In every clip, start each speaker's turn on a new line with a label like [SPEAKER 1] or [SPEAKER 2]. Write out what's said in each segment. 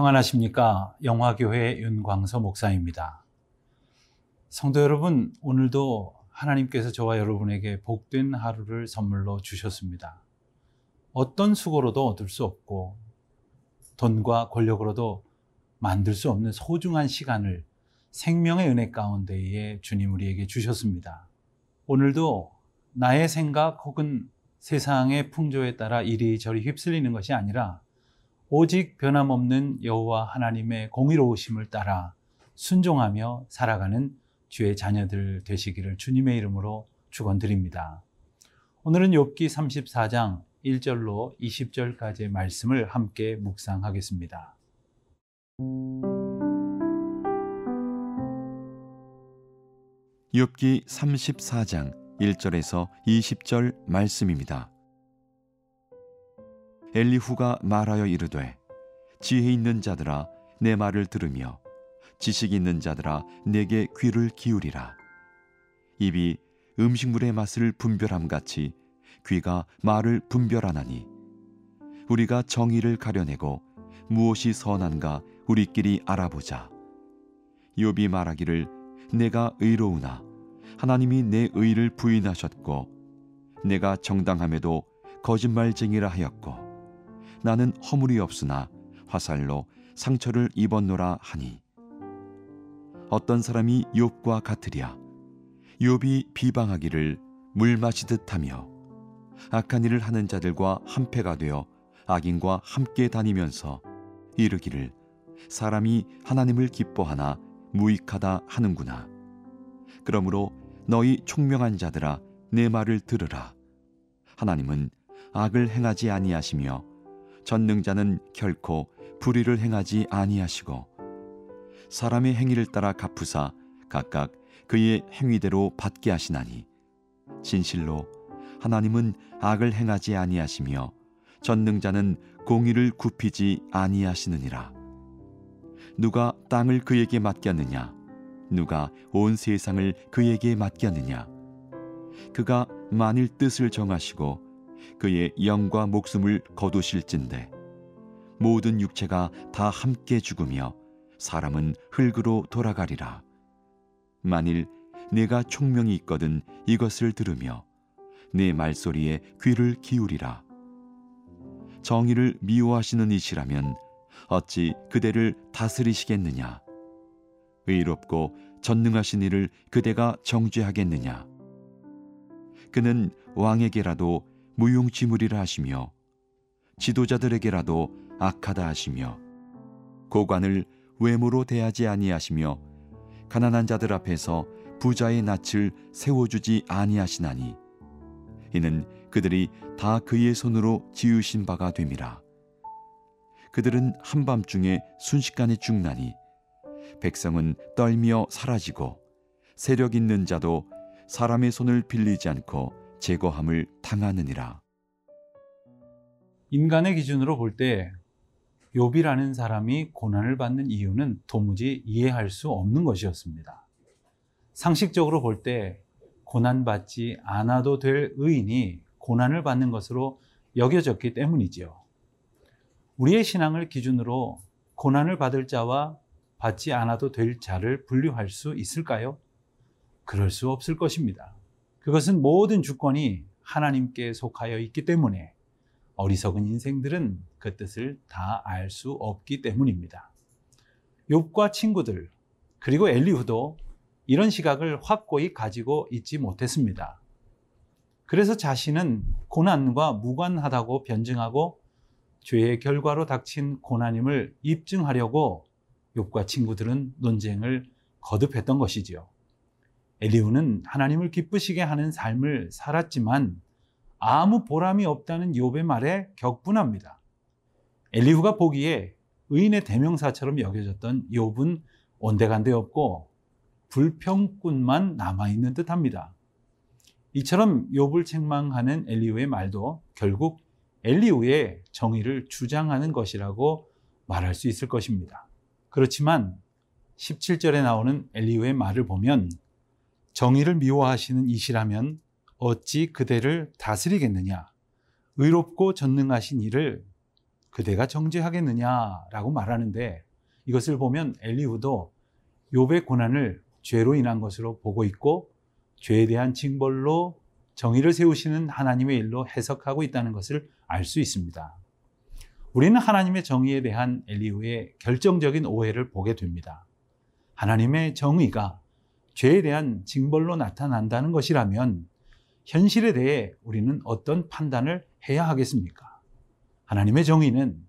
[SPEAKER 1] 평안하십니까? 영화교회 윤광서 목사입니다. 성도 여러분, 오늘도 하나님께서 저와 여러분에게 복된 하루를 선물로 주셨습니다. 어떤 수고로도 얻을 수 없고 돈과 권력으로도 만들 수 없는 소중한 시간을 생명의 은혜 가운데에 주님 우리에게 주셨습니다. 오늘도 나의 생각 혹은 세상의 풍조에 따라 이리저리 휩쓸리는 것이 아니라 오직 변함없는 여호와 하나님의 공의로우심을 따라 순종하며 살아가는 주의 자녀들 되시기를 주님의 이름으로 축원드립니다. 오늘은 욥기 34장 1절로 20절까지의 말씀을 함께 묵상하겠습니다.
[SPEAKER 2] 욥기 34장 1절에서 20절 말씀입니다. 엘리후가 말하여 이르되 지혜 있는 자들아 내 말을 들으며 지식 있는 자들아 내게 귀를 기울이라. 입이 음식물의 맛을 분별함 같이 귀가 말을 분별하나니 우리가 정의를 가려내고 무엇이 선한가 우리끼리 알아보자. 욥이 말하기를 내가 의로우나 하나님이 내 의를 부인하셨고 내가 정당함에도 거짓말쟁이라 하였고 나는 허물이 없으나 화살로 상처를 입었노라 하니. 어떤 사람이 욥과 같으랴. 욥이 비방하기를 물 마시듯 하며 악한 일을 하는 자들과 한패가 되어 악인과 함께 다니면서 이르기를 사람이 하나님을 기뻐하나 무익하다 하는구나. 그러므로 너희 총명한 자들아 내 말을 들으라. 하나님은 악을 행하지 아니하시며 전능자는 결코 불의를 행하지 아니하시고 사람의 행위를 따라 갚으사 각각 그의 행위대로 받게 하시나니 진실로 하나님은 악을 행하지 아니하시며 전능자는 공의를 굽히지 아니하시느니라. 누가 땅을 그에게 맡겼느냐? 누가 온 세상을 그에게 맡겼느냐? 그가 만일 뜻을 정하시고 그의 영과 목숨을 거두실진데 모든 육체가 다 함께 죽으며 사람은 흙으로 돌아가리라. 만일 내가 총명이 있거든 이것을 들으며 내 말소리에 귀를 기울이라. 정의를 미워하시는 이시라면 어찌 그대를 다스리시겠느냐? 의롭고 전능하신 이를 그대가 정죄하겠느냐? 그는 왕에게라도 무용지물이라 하시며 지도자들에게라도 악하다 하시며 고관을 외모로 대하지 아니하시며 가난한 자들 앞에서 부자의 낯을 세워주지 아니하시나니 이는 그들이 다 그의 손으로 지으신 바가 됨이라. 그들은 한밤중에 순식간에 죽나니 백성은 떨며 사라지고 세력 있는 자도 사람의 손을 빌리지 않고 제거함을 당하느니라.
[SPEAKER 1] 인간의 기준으로 볼 때 욥이라는 사람이 고난을 받는 이유는 도무지 이해할 수 없는 것이었습니다. 상식적으로 볼 때 고난받지 않아도 될 의인이 고난을 받는 것으로 여겨졌기 때문이지요. 우리의 신앙을 기준으로 고난을 받을 자와 받지 않아도 될 자를 분류할 수 있을까요? 그럴 수 없을 것입니다. 그것은 모든 주권이 하나님께 속하여 있기 때문에 어리석은 인생들은 그 뜻을 다 알 수 없기 때문입니다. 욥과 친구들 그리고 엘리후도 이런 시각을 확고히 가지고 있지 못했습니다. 그래서 자신은 고난과 무관하다고 변증하고 죄의 결과로 닥친 고난임을 입증하려고 욥과 친구들은 논쟁을 거듭했던 것이지요. 엘리후는 하나님을 기쁘시게 하는 삶을 살았지만 아무 보람이 없다는 욥의 말에 격분합니다. 엘리후가 보기에 의인의 대명사처럼 여겨졌던 욥은 온데간데 없고 불평꾼만 남아 있는 듯합니다. 이처럼 욥을 책망하는 엘리후의 말도 결국 엘리후의 정의를 주장하는 것이라고 말할 수 있을 것입니다. 그렇지만 17절에 나오는 엘리후의 말을 보면 정의를 미워하시는 이시라면 어찌 그대를 다스리겠느냐? 의롭고 전능하신 이를 그대가 정죄하겠느냐라고 말하는데 이것을 보면 엘리후도 욥의 고난을 죄로 인한 것으로 보고 있고 죄에 대한 징벌로 정의를 세우시는 하나님의 일로 해석하고 있다는 것을 알 수 있습니다. 우리는 하나님의 정의에 대한 엘리후의 결정적인 오해를 보게 됩니다. 하나님의 정의가 죄에 대한 징벌로 나타난다는 것이라면 현실에 대해 우리는 어떤 판단을 해야 하겠습니까? 하나님의 정의는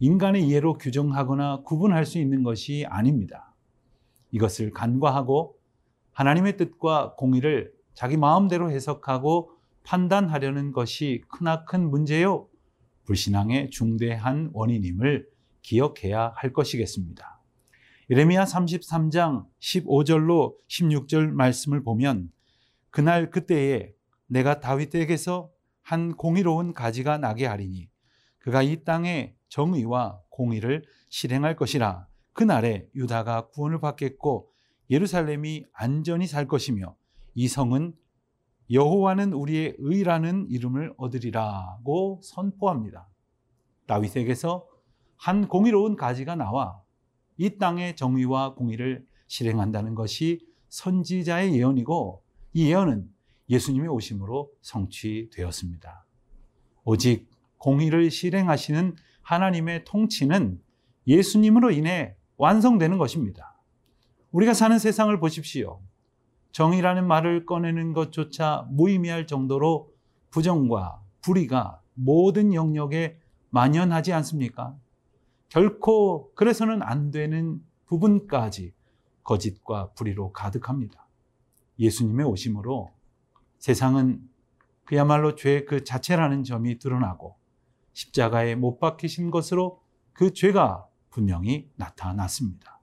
[SPEAKER 1] 인간의 이해로 규정하거나 구분할 수 있는 것이 아닙니다. 이것을 간과하고 하나님의 뜻과 공의를 자기 마음대로 해석하고 판단하려는 것이 크나큰 문제요. 불신앙의 중대한 원인임을 기억해야 할 것이겠습니다. 예레미야 33장 15절로 16절 말씀을 보면 그날 그때에 내가 다윗에게서 한 공의로운 가지가 나게 하리니 그가 이 땅에 정의와 공의를 실행할 것이라 그날에 유다가 구원을 받겠고 예루살렘이 안전히 살 것이며 이 성은 여호와는 우리의 의라는 이름을 얻으리라고 선포합니다. 다윗에게서 한 공의로운 가지가 나와 이 땅의 정의와 공의를 실행한다는 것이 선지자의 예언이고 이 예언은 예수님의 오심으로 성취되었습니다. 오직 공의를 실행하시는 하나님의 통치는 예수님으로 인해 완성되는 것입니다. 우리가 사는 세상을 보십시오. 정의라는 말을 꺼내는 것조차 무의미할 정도로 부정과 불의가 모든 영역에 만연하지 않습니까? 결코 그래서는 안 되는 부분까지 거짓과 불의로 가득합니다. 예수님의 오심으로 세상은 그야말로 죄 그 자체라는 점이 드러나고 십자가에 못 박히신 것으로 그 죄가 분명히 나타났습니다.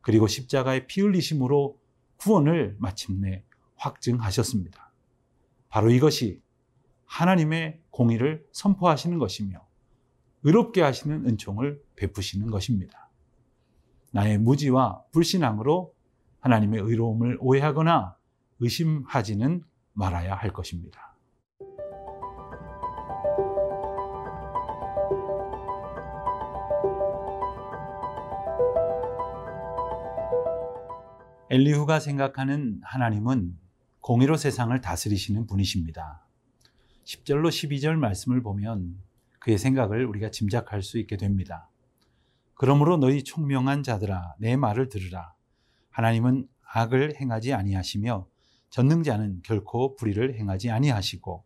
[SPEAKER 1] 그리고 십자가의 피 흘리심으로 구원을 마침내 확증하셨습니다. 바로 이것이 하나님의 공의를 선포하시는 것이며 의롭게 하시는 은총을 베푸시는 것입니다. 나의 무지와 불신앙으로 하나님의 의로움을 오해하거나 의심하지는 말아야 할 것입니다. 엘리후가 생각하는 하나님은 공의로 세상을 다스리시는 분이십니다. 10절로 12절 말씀을 보면 그의 생각을 우리가 짐작할 수 있게 됩니다. 그러므로 너희 총명한 자들아 내 말을 들으라. 하나님은 악을 행하지 아니하시며 전능자는 결코 불의를 행하지 아니하시고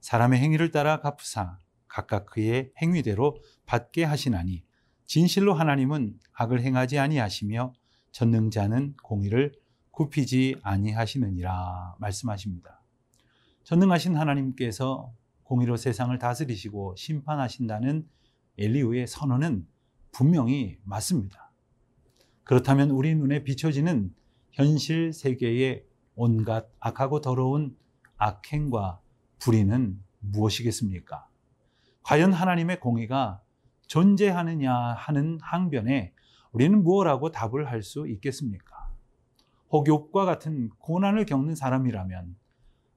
[SPEAKER 1] 사람의 행위를 따라 갚으사 각각 그의 행위대로 받게 하시나니 진실로 하나님은 악을 행하지 아니하시며 전능자는 공의를 굽히지 아니하시느니라 말씀하십니다. 전능하신 하나님께서 공의로 세상을 다스리시고 심판하신다는 엘리우의 선언은 분명히 맞습니다. 그렇다면 우리 눈에 비춰지는 현실 세계의 온갖 악하고 더러운 악행과 불의는 무엇이겠습니까? 과연 하나님의 공의가 존재하느냐 하는 항변에 우리는 무엇라고 답을 할 수 있겠습니까? 혹 욕과 같은 고난을 겪는 사람이라면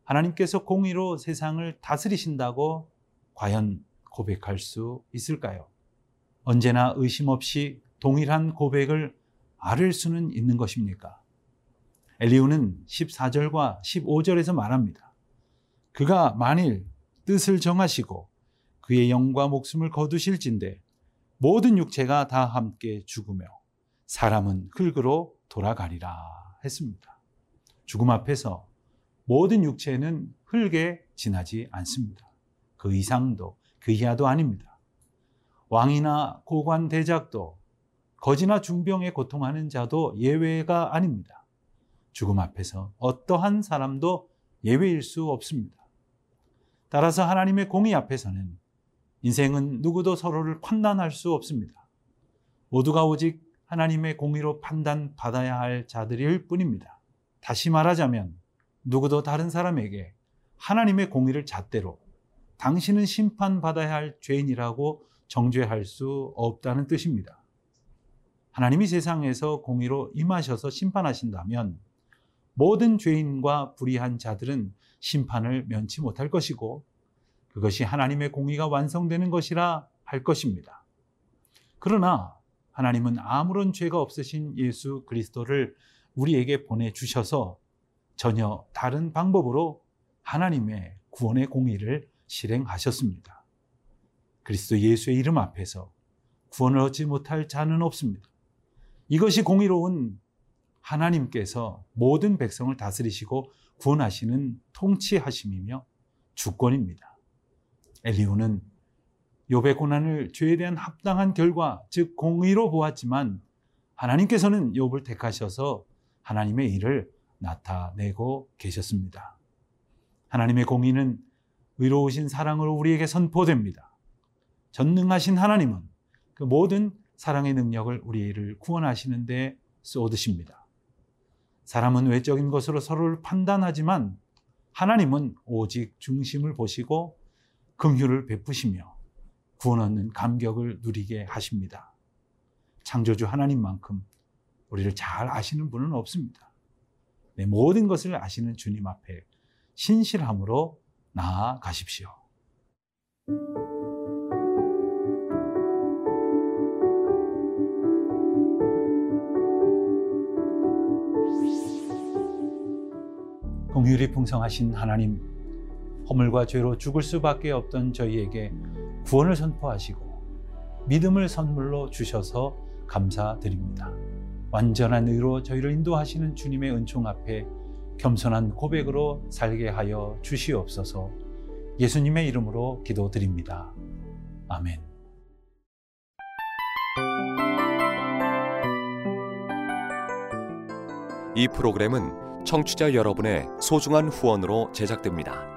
[SPEAKER 1] 하나님께서 공의로 세상을 다스리신다고 과연 고백할 수 있을까요? 언제나 의심 없이 동일한 고백을 아를 수는 있는 것입니까? 엘리우는 14절과 15절에서 말합니다. 그가 만일 뜻을 정하시고 그의 영과 목숨을 거두실진데 모든 육체가 다 함께 죽으며 사람은 흙으로 돌아가리라 했습니다. 죽음 앞에서 모든 육체는 흙에 지나지 않습니다. 그 이상도 그 이하도 아닙니다. 왕이나 고관 대작도 거지나 중병에 고통하는 자도 예외가 아닙니다. 죽음 앞에서 어떠한 사람도 예외일 수 없습니다. 따라서 하나님의 공의 앞에서는 인생은 누구도 서로를 판단할 수 없습니다. 모두가 오직 하나님의 공의로 판단받아야 할 자들일 뿐입니다. 다시 말하자면 누구도 다른 사람에게 하나님의 공의를 잣대로 당신은 심판받아야 할 죄인이라고 정죄할 수 없다는 뜻입니다. 하나님이 세상에서 공의로 임하셔서 심판하신다면 모든 죄인과 불의한 자들은 심판을 면치 못할 것이고 그것이 하나님의 공의가 완성되는 것이라 할 것입니다. 그러나 하나님은 아무런 죄가 없으신 예수 그리스도를 우리에게 보내주셔서 전혀 다른 방법으로 하나님의 구원의 공의를 실행하셨습니다. 그리스도 예수의 이름 앞에서 구원을 얻지 못할 자는 없습니다. 이것이 공의로운 하나님께서 모든 백성을 다스리시고 구원하시는 통치하심이며 주권입니다. 엘리후는 욥의 고난을 죄에 대한 합당한 결과, 즉 공의로 보았지만 하나님께서는 욥을 택하셔서 하나님의 일을 나타내고 계셨습니다. 하나님의 공의는 의로우신 사랑으로 우리에게 선포됩니다. 전능하신 하나님은 그 모든 사랑의 능력을 우리를 구원하시는데 쏟으십니다. 사람은 외적인 것으로 서로를 판단하지만 하나님은 오직 중심을 보시고 긍휼을 베푸시며 구원 얻는 감격을 누리게 하십니다. 창조주 하나님만큼 우리를 잘 아시는 분은 없습니다. 내 모든 것을 아시는 주님 앞에 신실함으로 나아가십시오. 공율이 풍성하신 하나님, 허물과 죄로 죽을 수밖에 없던 저희에게 구원을 선포하시고 믿음을 선물로 주셔서 감사드립니다. 완전한 의로 저희를 인도하시는 주님의 은총 앞에 겸손한 고백으로 살게 하여 주시옵소서 예수님의 이름으로 기도드립니다. 아멘.
[SPEAKER 3] 이 프로그램은 청취자 여러분의 소중한 후원으로 제작됩니다.